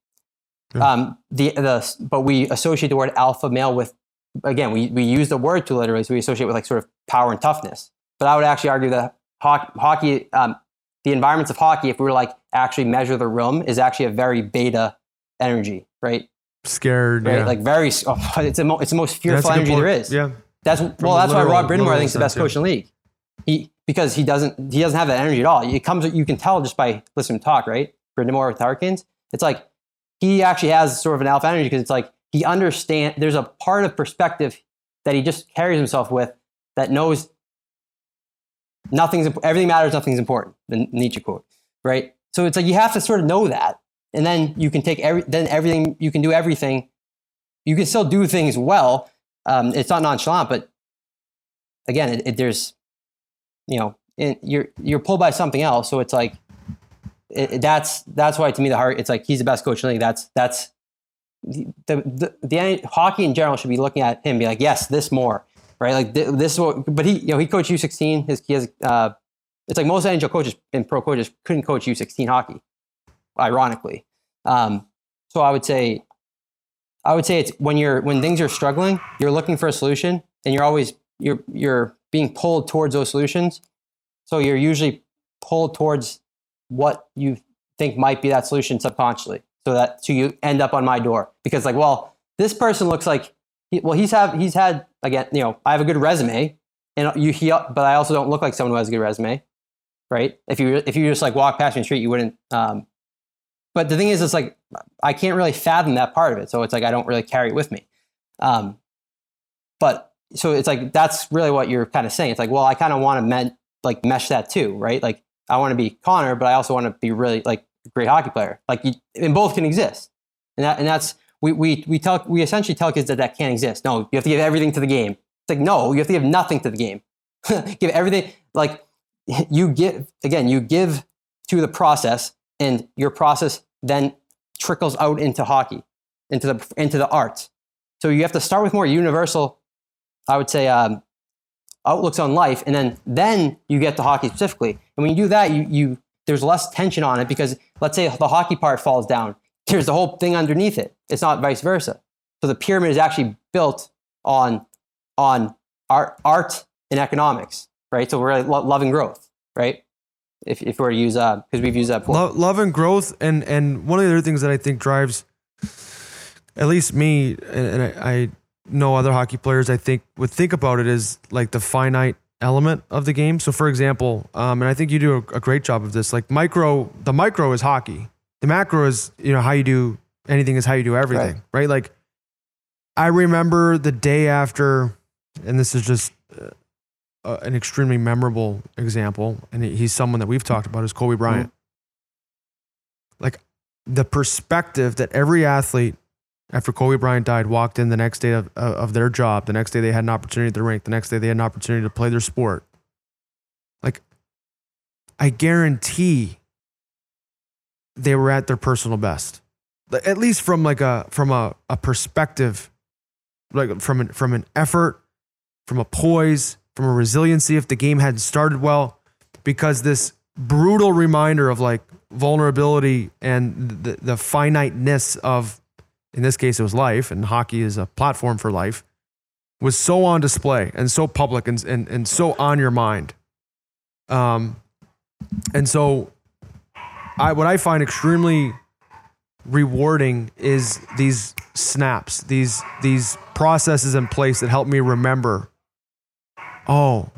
Yeah. Um, the the but we associate the word alpha male with again we we use the word too literally, so we associate with like sort of power and toughness. But I would actually argue that hockey, hockey um, the environments of hockey, if we were like actually measure the room, is actually a very beta energy, right? Scared. Right, yeah. like very. (laughs) Oh, it's the mo- it's the most fearful energy point. there is. Yeah. That's well. That's why Rod Brind'Amour, I think, is the best coach in the league. He because he doesn't he doesn't have that energy at all. It comes you can tell just by listening to talk, right? Brind'Amour with Hurricanes. It's like he actually has sort of an alpha energy because it's like he understand. There's a part of perspective that he just carries himself with that knows nothing's everything matters, nothing's important. The Nietzsche quote, right? So it's like you have to sort of know that, and then you can take every then everything you can do everything. You can still do things well. Um, it's not nonchalant, but again, it, it, there's, you know, it, you're you're pulled by something else. So it's like, that's that's why to me the heart. It's like he's the best coach in the league. That's that's the the, the, the hockey in general should be looking at him be like, yes, this more, right? Like th- this is what. But he, you know, he coached U sixteen. His he has. Uh, it's like most NHL coaches and pro coaches couldn't coach U sixteen hockey, ironically. Um, so I would say, I would say it's when you're when things are struggling, you're looking for a solution, and you're always you're you're being pulled towards those solutions. So you're usually pulled towards what you think might be that solution subconsciously. So that so you end up on my door because like, well, this person looks like he, well he's have he's had again you know I have a good resume and you he but I also don't look like someone who has a good resume, right? If you if you just like walk past me in the street, you wouldn't. Um, but the thing is, it's like I can't really fathom that part of it, so it's like I don't really carry it with me. Um, but so it's like that's really what you're kind of saying. It's like, well, I kind of want to men- like mesh that too, right? Like I want to be Connor, but I also want to be really like great hockey player. Like you, and both can exist, and that and that's we we we tell we essentially tell kids that that can't exist. No, you have to give everything to the game. It's like no, you have to give nothing to the game. (laughs) give everything like (laughs) you give again. You give to the process, and your process then trickles out into hockey, into the into the arts. So you have to start with more universal, I would say, um, outlooks on life, and then then you get to hockey specifically. And when you do that, you you there's less tension on it because let's say the hockey part falls down, there's the whole thing underneath it. It's not vice versa. So the pyramid is actually built on on art, art and economics, right? So we're lo- loving growth, right? If if we were to use uh because we've used that before. Love, love and growth, and and one of the other things that I think drives, at least me, and, and I, I know other hockey players, I think would think about it is like the finite element of the game. So, for example, um, and I think you do a, a great job of this. Like micro, the micro is hockey. The macro is you know how you do anything is how you do everything, right? Like I remember the day after, and this is just uh, an extremely memorable example, and he's someone that we've talked about is Kobe Bryant. Like the perspective that every athlete after Kobe Bryant died walked in the next day of, of of their job, the next day they had an opportunity at the rink, the next day they had an opportunity to play their sport. Like I guarantee they were at their personal best. At least from like a from a, a perspective, like from an from an effort, from a poise, from a resiliency if the game hadn't started well, because this brutal reminder of like vulnerability and the, the finiteness of, in this case, it was life, and hockey is a platform for life, was so on display and so public and, and, and so on your mind. Um, and so, I what I find extremely rewarding is these snaps, these these processes in place that help me remember. Oh,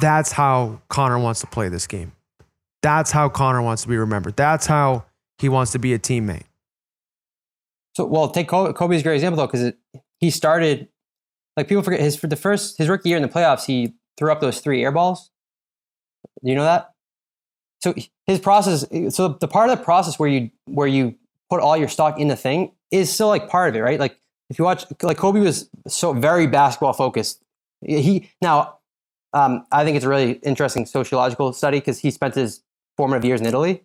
that's how Connor wants to play this game. That's how Connor wants to be remembered. That's how he wants to be a teammate. So, well, take Kobe's great example though, because he started like people forget his for the first his rookie year in the playoffs, he threw up those three air balls. Do you know that? So his process, so the part of the process where you where you put all your stock in the thing is still like part of it, right? Like if you watch, like Kobe was so very basketball focused. He now, um, I think it's a really interesting sociological study because he spent his formative years in Italy,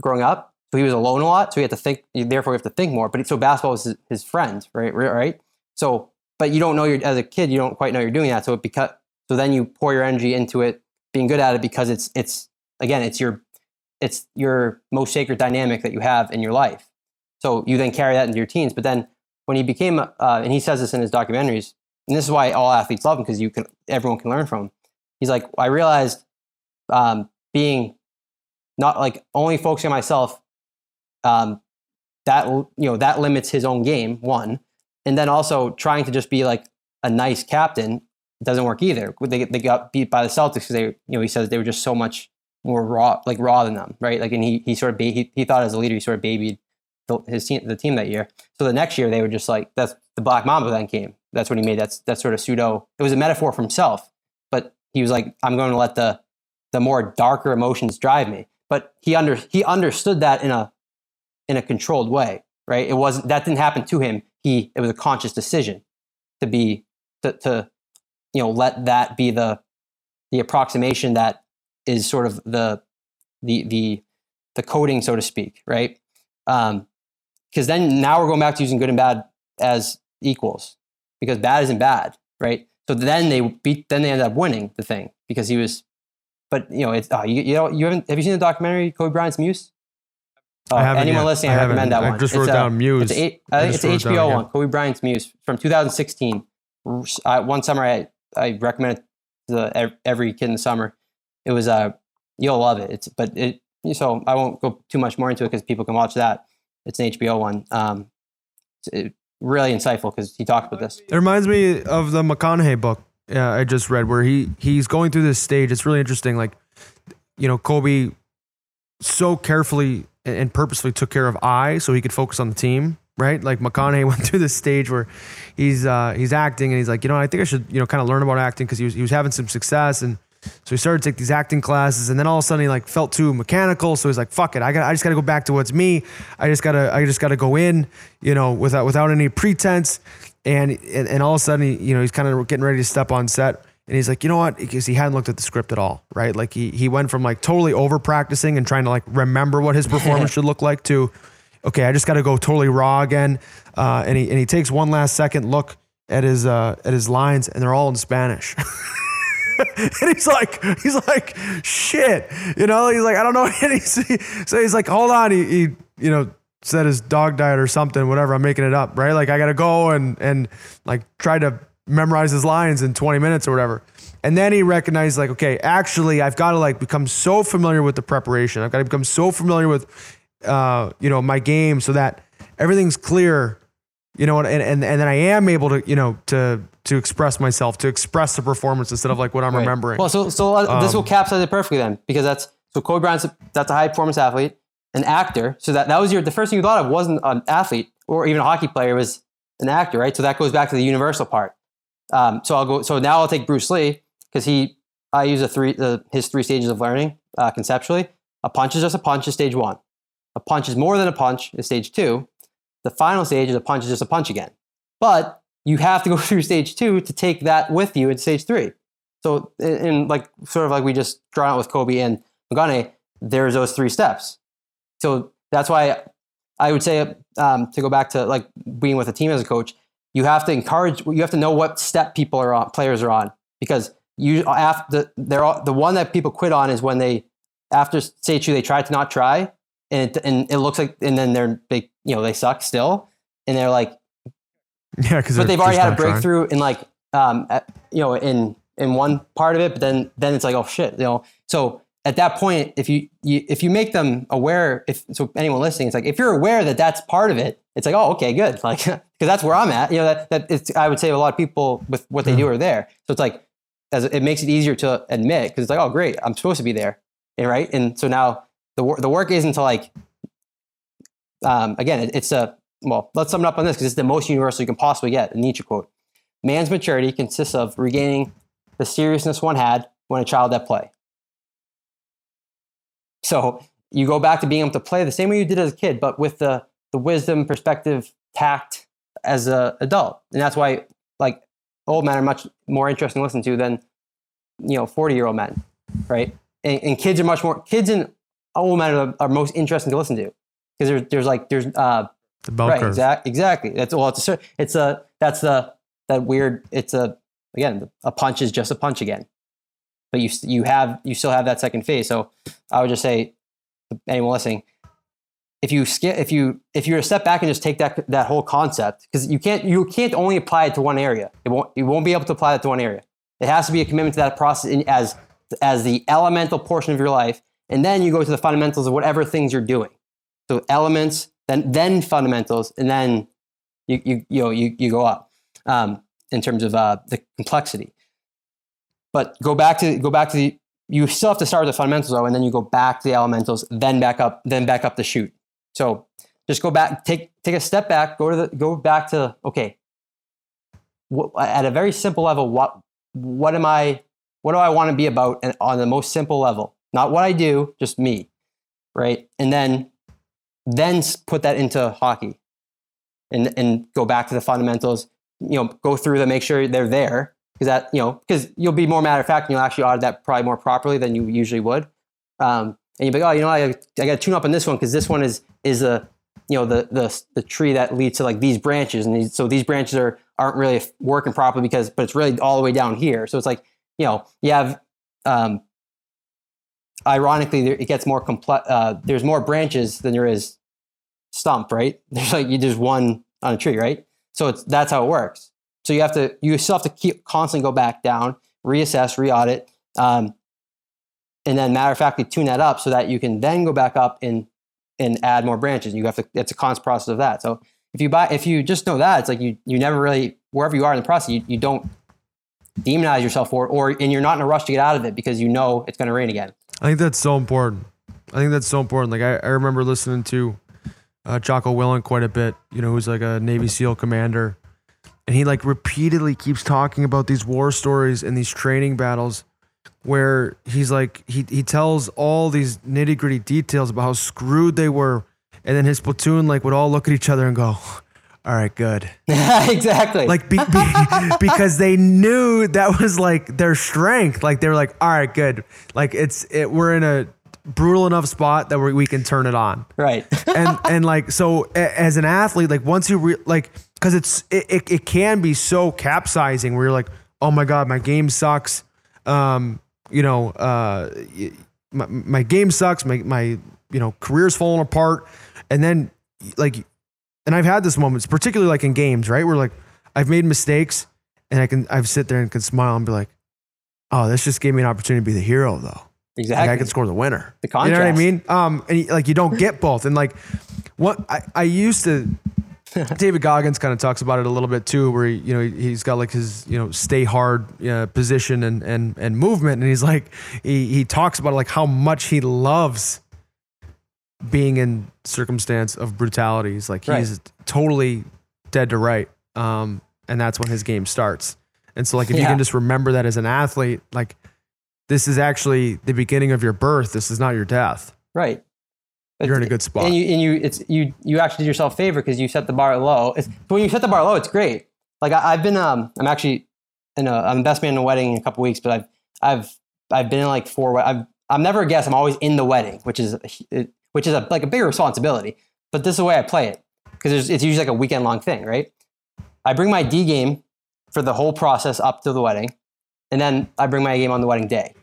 growing up. So he was alone a lot. So he had to think. Therefore, you have to think more. But so basketball was his, his friend, right? Right. So, but you don't know you're as a kid. You don't quite know you're doing that. So it because so then you pour your energy into it, being good at it because it's it's again it's your it's your most sacred dynamic that you have in your life. So you then carry that into your teens. But then when he became, uh, and he says this in his documentaries, and this is why all athletes love him because you can everyone can learn from him. He's like, I realized um, being not like only focusing on myself um, that you know that limits his own game one and then also trying to just be like a nice captain doesn't work either they, they got beat by the celtics because they you know he says they were just so much more raw like raw than them right like and he, he sort of ba- he, he thought as a leader he sort of babied the, his team the team that year so the next year they were just like that's the black mamba then came that's what he made that's that sort of pseudo it was a metaphor for himself but he was like i'm going to let the the more darker emotions drive me but he under he understood that in a in a controlled way, right? It wasn't that didn't happen to him. He it was a conscious decision to be to, to you know let that be the the approximation that is sort of the the the the coding, so to speak, right? Um, because then now we're going back to using good and bad as equals because bad isn't bad, right? So then they beat, then they ended up winning the thing because he was but you know, it's uh, you, you know you haven't have you seen the documentary Kobe Bryant's Muse? Uh, I haven't anyone yet. listening, I, I recommend that I one. just wrote it's down a, Muse. It's, a, I I think it's an down, HBO yeah. one, Kobe Bryant's Muse from 2016. Uh, one summer, I I recommend it to the, every kid in the summer. It was uh you'll love it. It's but it so I won't go too much more into it because people can watch that. It's an HBO one. Um, it, really insightful because he talked about this. It reminds me of the McConaughey book uh, I just read, where he he's going through this stage. It's really interesting. Like, you know, Kobe so carefully and purposefully took care of I so he could focus on the team. Right, like McConaughey (laughs) went through this stage where he's uh, he's acting and he's like, you know, I think I should you know kind of learn about acting because he was he was having some success and so he started to take these acting classes and then all of a sudden he like felt too mechanical. So he's like, fuck it. I got I just gotta go back to what's me. I just gotta I just gotta go in, you know, without without any pretense. And and, and all of a sudden he, you know, he's kind of getting ready to step on set. And he's like, you know what? Because he hadn't looked at the script at all, right? Like he he went from like totally over practicing and trying to like remember what his performance (laughs) should look like to, okay, I just got to go totally raw again. Uh, and he and he takes one last second look at his uh, at his lines, and they're all in Spanish. (laughs) (laughs) and he's like, he's like, shit, you know, he's like, I don't know. (laughs) And he's, so he's like, hold on, he, he, you know, said his dog died or something, whatever. I'm making it up, right? Like I gotta go and and like try to memorize his lines in 20 minutes or whatever. And then he recognized, like, okay, actually, I've got to like become so familiar with the preparation. I've got to become so familiar with, uh, you know, my game so that everything's clear you know, and, and and then I am able to, you know, to to express myself, to express the performance instead of like what I'm Right. remembering. Well, so so uh, this will Um, capsize it perfectly then, because that's so Kobe Bryant's a, that's a high performance athlete, an actor. So that that was your the first thing you thought of wasn't an athlete or even a hockey player was an actor, right? So that goes back to the universal part. Um, so I'll go. So now I'll take Bruce Lee because he I use a three the, his three stages of learning uh, conceptually. A punch is just a punch is stage one. A punch is more than a punch is stage two. The final stage is a punch is just a punch again. But you have to go (laughs) through stage two to take that with you in stage three. So, in, like sort of like we just drawn out with Kobe and McConaughey, there's those three steps. So that's why I would say um, to go back to like being with a team as a coach, you have to encourage. You have to know what step people are on, players are on, because you after they're all, the one that people quit on is when they after stage two they try to not try and it, and it looks like and then they're they you know they suck still and they're like (laughs) Yeah, because but they've already had a breakthrough in like um at- you know in in one part of it but then then it's like oh shit you know? So at that point if you, you if you make them aware if so anyone listening it's like if you're aware that that's part of it it's like oh okay good (laughs) like because that's where i'm at you know that, that it's i would say a lot of people with what they do are there. So it's like as it makes it easier to admit because it's like oh great i'm supposed to be there and right? And so now the, wor- the work isn't to like um, again it, it's a well let's sum it up on this because it's the most universal you can possibly get a nietzsche quote. Man's maturity consists of regaining the seriousness one had when a child at play. So you go back to being able to play the same way you did as a kid but with the the wisdom perspective tact as an adult. And that's why like old men are much more interesting to listen to than you know 40 year old men right? And, and kids are much more kids and old men are, are most interesting to listen to. Because there's there's like there's uh the bell right curve. exact, exactly. That's well it's a it's a that's the that weird it's a again a punch is just a punch again. But you you have you still have that second phase. So i would just say anyone listening if you skip if you if you were to step back and just take that that whole concept because you can't you can't only apply it to one area. It won't you won't be able to apply that to one area. It has to be a commitment to that process in, as as the elemental portion of your life and then you go to the fundamentals of whatever things you're doing. So elements then then fundamentals and then you you you know you, you go up um, in terms of uh, the complexity. But go back to go back to the you still have to start with the fundamentals though and then you go back to the elementals then back up then back up the chute so just go back take take a step back go to the go back to okay at a very simple level what what am i what do i want to be about and on the most simple level not what i do just me right? And then then put that into hockey and and go back to the fundamentals you know go through them make sure they're there because that you know because you'll be more matter of fact and you'll actually audit that probably more properly than you usually would. Um, and you'll be like oh you know I, I got to tune up on this one because this one is is a you know the the the tree that leads to like these branches and these, so these branches are aren't really working properly because but it's really all the way down here. So it's like you know you have um, ironically it gets more complex uh, there's more branches than there is stump right? (laughs) There's like you just one on a tree right? So it's that's how it works. So you have to you still have to keep constantly go back down reassess re-audit um, and then matter of factly tune that up so that you can then go back up and and add more branches. You have to it's a constant process of that. So if you buy if you just know that it's like you you never really wherever you are in the process you, you don't demonize yourself for it or and you're not in a rush to get out of it because you know it's going to rain again I think that's so important. I think that's so important. Like I, I remember listening to uh, Jocko Willink quite a bit. You know, who's like a Navy SEAL commander, and he like repeatedly keeps talking about these war stories and these training battles, where he's like he he tells all these nitty gritty details about how screwed they were, and then his platoon like would all look at each other and go, "All right, good." (laughs) exactly. Like be, be, (laughs) because they knew that was like their strength. Like they were like all right good. Like it's it we're in a brutal enough spot that we we can turn it on. Right. (laughs) And and like so a- as an athlete like once you re, like because it's it, it, it can be so capsizing where you're like oh my god my game sucks. Um you know uh my, my game sucks. My my you know career's falling apart. And then like and I've had this moments particularly like in games right where like I've made mistakes and I can I've sit there and can smile and be like oh this just gave me an opportunity to be the hero though like exactly I can score the winner. The You know what I mean? Um, and like you don't get both. And like what I, I used to, (laughs) David Goggins kind of talks about it a little bit too, where he, you know he's got like his you know stay hard uh, position and and and movement, and he's like he he talks about like how much he loves being in circumstance of brutality. He's like Right. he's totally dead to right. Um, and that's when his game starts. And so like if you can just remember that as an athlete, like this is actually the beginning of your birth. This is not your death. right You're in a good spot. and you and you it's you you actually did yourself a favor because you set the bar low it's, when you set the bar low it's great like I, i've been um i'm actually in a i'm the best man in a wedding in a couple weeks but i've i've i've been in like four i've i'm never a guest i'm always in the wedding which is which is a like a bigger responsibility but this is the way i play it because it's usually like a weekend long thing right I bring my D game for the whole process up to the wedding, and then I bring my game on the wedding day.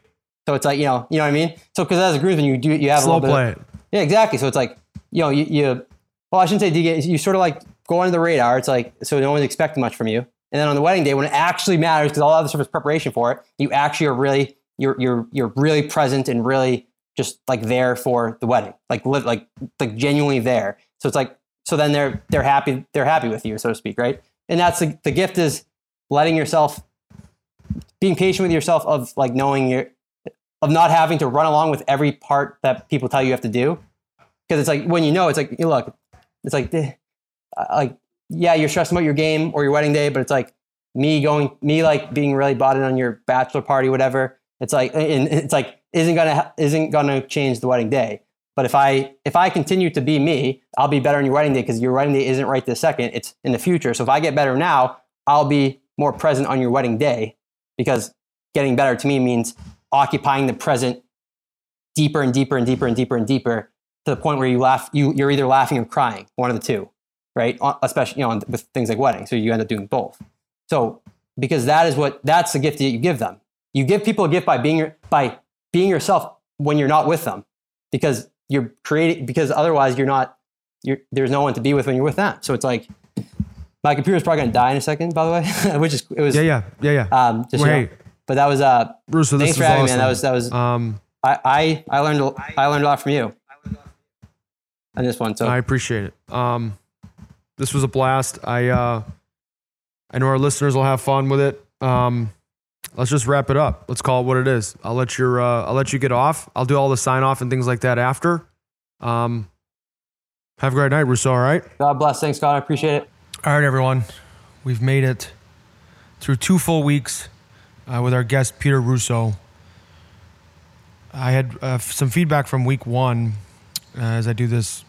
So it's like you know, you know what I mean. So because as a groomsman, you do you have Slow a little play bit. it. Of, yeah, exactly. So it's like you know, you, you well, I shouldn't say D game. You sort of like go under the radar. It's like so no one's expecting much from you. And then on the wedding day, when it actually matters, because all other stuff is preparation for it, you actually are really you're you're you're really present and really just like there for the wedding, like live like like genuinely there. So it's like so then they're they're happy they're happy with you, so to speak, right? And that's the, the gift is letting yourself being patient with yourself of like knowing your of not having to run along with every part that people tell you have to do because it's like when you know it's like you look it's like eh, like yeah you're stressing about your game or your wedding day but it's like me going me like being really bought in on your bachelor party whatever it's like and it's like isn't gonna isn't gonna change the wedding day. But if i if i continue to be me i'll be better on your wedding day because your wedding day isn't right this second it's in the future. So if i get better now i'll be more present on your wedding day because getting better to me means occupying the present deeper and deeper and deeper and deeper and deeper to the point where you laugh you, you're either laughing or crying one of the two right? Especially you know with things like weddings so you end up doing both. So because that is what that's the gift that you give them. You give people a gift by being by being yourself when you're not with them because you're creating because otherwise you're not you're, there's no one to be with when you're with them so it's like my computer's probably going to die in a second by the way (laughs) which is it was Yeah, yeah, yeah, yeah. um just you know, Wait, but that was uh this thanks for having awesome. me man that was that was um, I, I I learned a- I learned a lot from you on this one. So I appreciate it. Um, this was a blast. I uh, I know our listeners will have fun with it. Um, let's just wrap it up. Let's call it what it is. I'll let your uh, I'll let you get off. I'll do all the sign off and things like that after. Um, have a great night, Russo. All right. God bless. Thanks, God. I appreciate it. All right, everyone. We've made it through two full weeks uh, with our guest, Peter Russo. I had uh, some feedback from week one uh, as I do this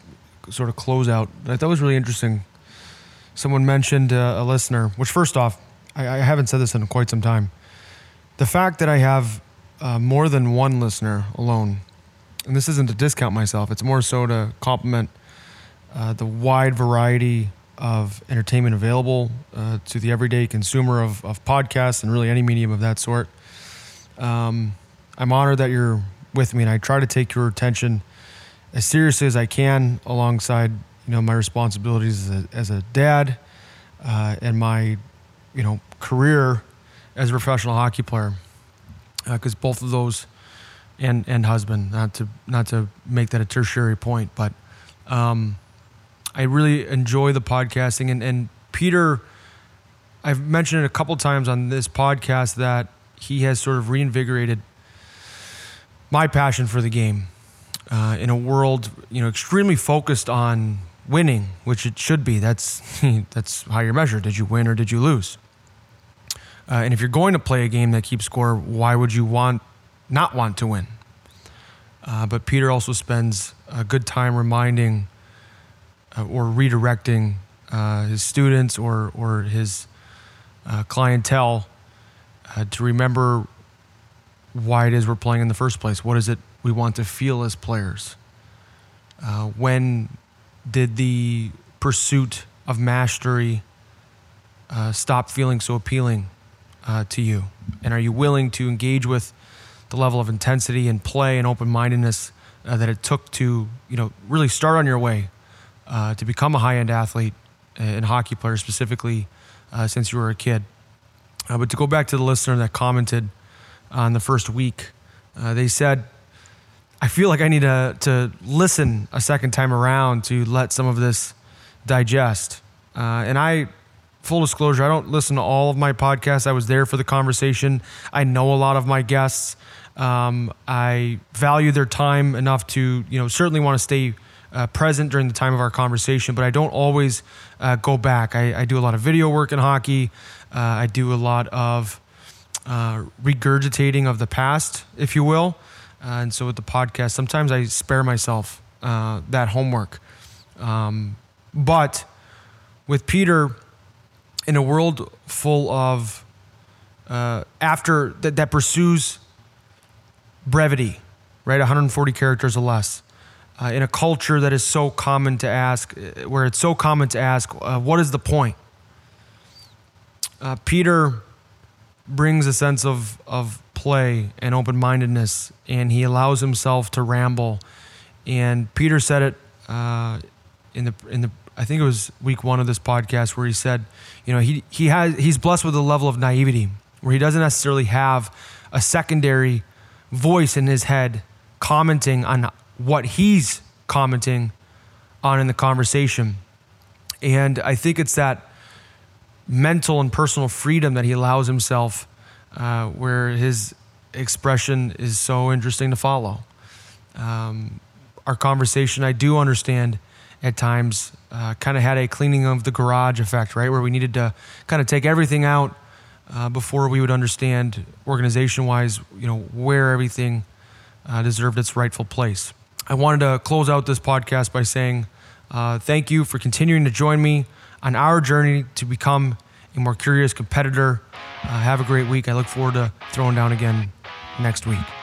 sort of closeout. that I thought was really interesting. Someone mentioned uh, a listener, which, first off, I, I haven't said this in quite some time. The fact that I have uh, more than one listener alone, and this isn't to discount myself, it's more so to compliment uh, the wide variety of entertainment available uh, to the everyday consumer of, of podcasts and really any medium of that sort. Um, I'm honored that you're with me, and I try to take your attention as seriously as I can, alongside you know my responsibilities as a, as a dad uh, and my you know career as a professional hockey player, because both of those and and husband, not to not to make that a tertiary point, but. Um, I really enjoy the podcasting and, and Peter I've mentioned it a couple times on this podcast that he has sort of reinvigorated my passion for the game uh, in a world you know extremely focused on winning, which it should be. That's (laughs) that's how you're measured. Did you win or did you lose? Uh, and if you're going to play a game that keeps score, why would you want not want to win? Uh, but Peter also spends a good time reminding uh, or redirecting uh, his students or or his uh, clientele uh, to remember why it is we're playing in the first place. What is it we want to feel as players? When did the pursuit of mastery stop feeling so appealing uh, to you? And are you willing to engage with the level of intensity and play and open mindedness uh, that it took to, you know, really start on your way uh, to become a high end athlete and hockey player specifically uh, since you were a kid? Uh, but to go back to the listener that commented on the first week, uh, they said, I feel like I need to, to listen a second time around to let some of this digest. And I, full disclosure, I don't listen to all of my podcasts. I was there for the conversation. I know a lot of my guests. Um, I value their time enough to, you know, certainly want to stay uh, present during the time of our conversation, but I don't always uh, go back. I, I do a lot of video work in hockey. Uh, I do a lot of uh, regurgitating of the past, if you will. Uh, and so with the podcast, sometimes I spare myself uh, that homework. Um, but with Peter, in a world full of uh, after that, that pursues brevity, right? 140 characters or less. Uh, in a culture that is so common to ask, uh, where it's so common to ask, uh, what is the point? uh, Peter brings a sense of of play and open mindedness, and he allows himself to ramble. And Peter said it uh, in the in the I think it was week one of this podcast where he said, you know, he he has he's blessed with a level of naivety where he doesn't necessarily have a secondary voice in his head commenting on what he's commenting on in the conversation. And I think it's that mental and personal freedom that he allows himself, uh, where his expression is so interesting to follow. Um, our conversation, I do understand at times, uh, kind of had a cleaning of the garage effect, right? Where we needed to kind of take everything out uh, before we would understand organization wise, you know, where everything uh, deserved its rightful place. I wanted to close out this podcast by saying uh, thank you for continuing to join me on our journey to become a more curious competitor. Uh, have a great week. I look forward to throwing down again next week.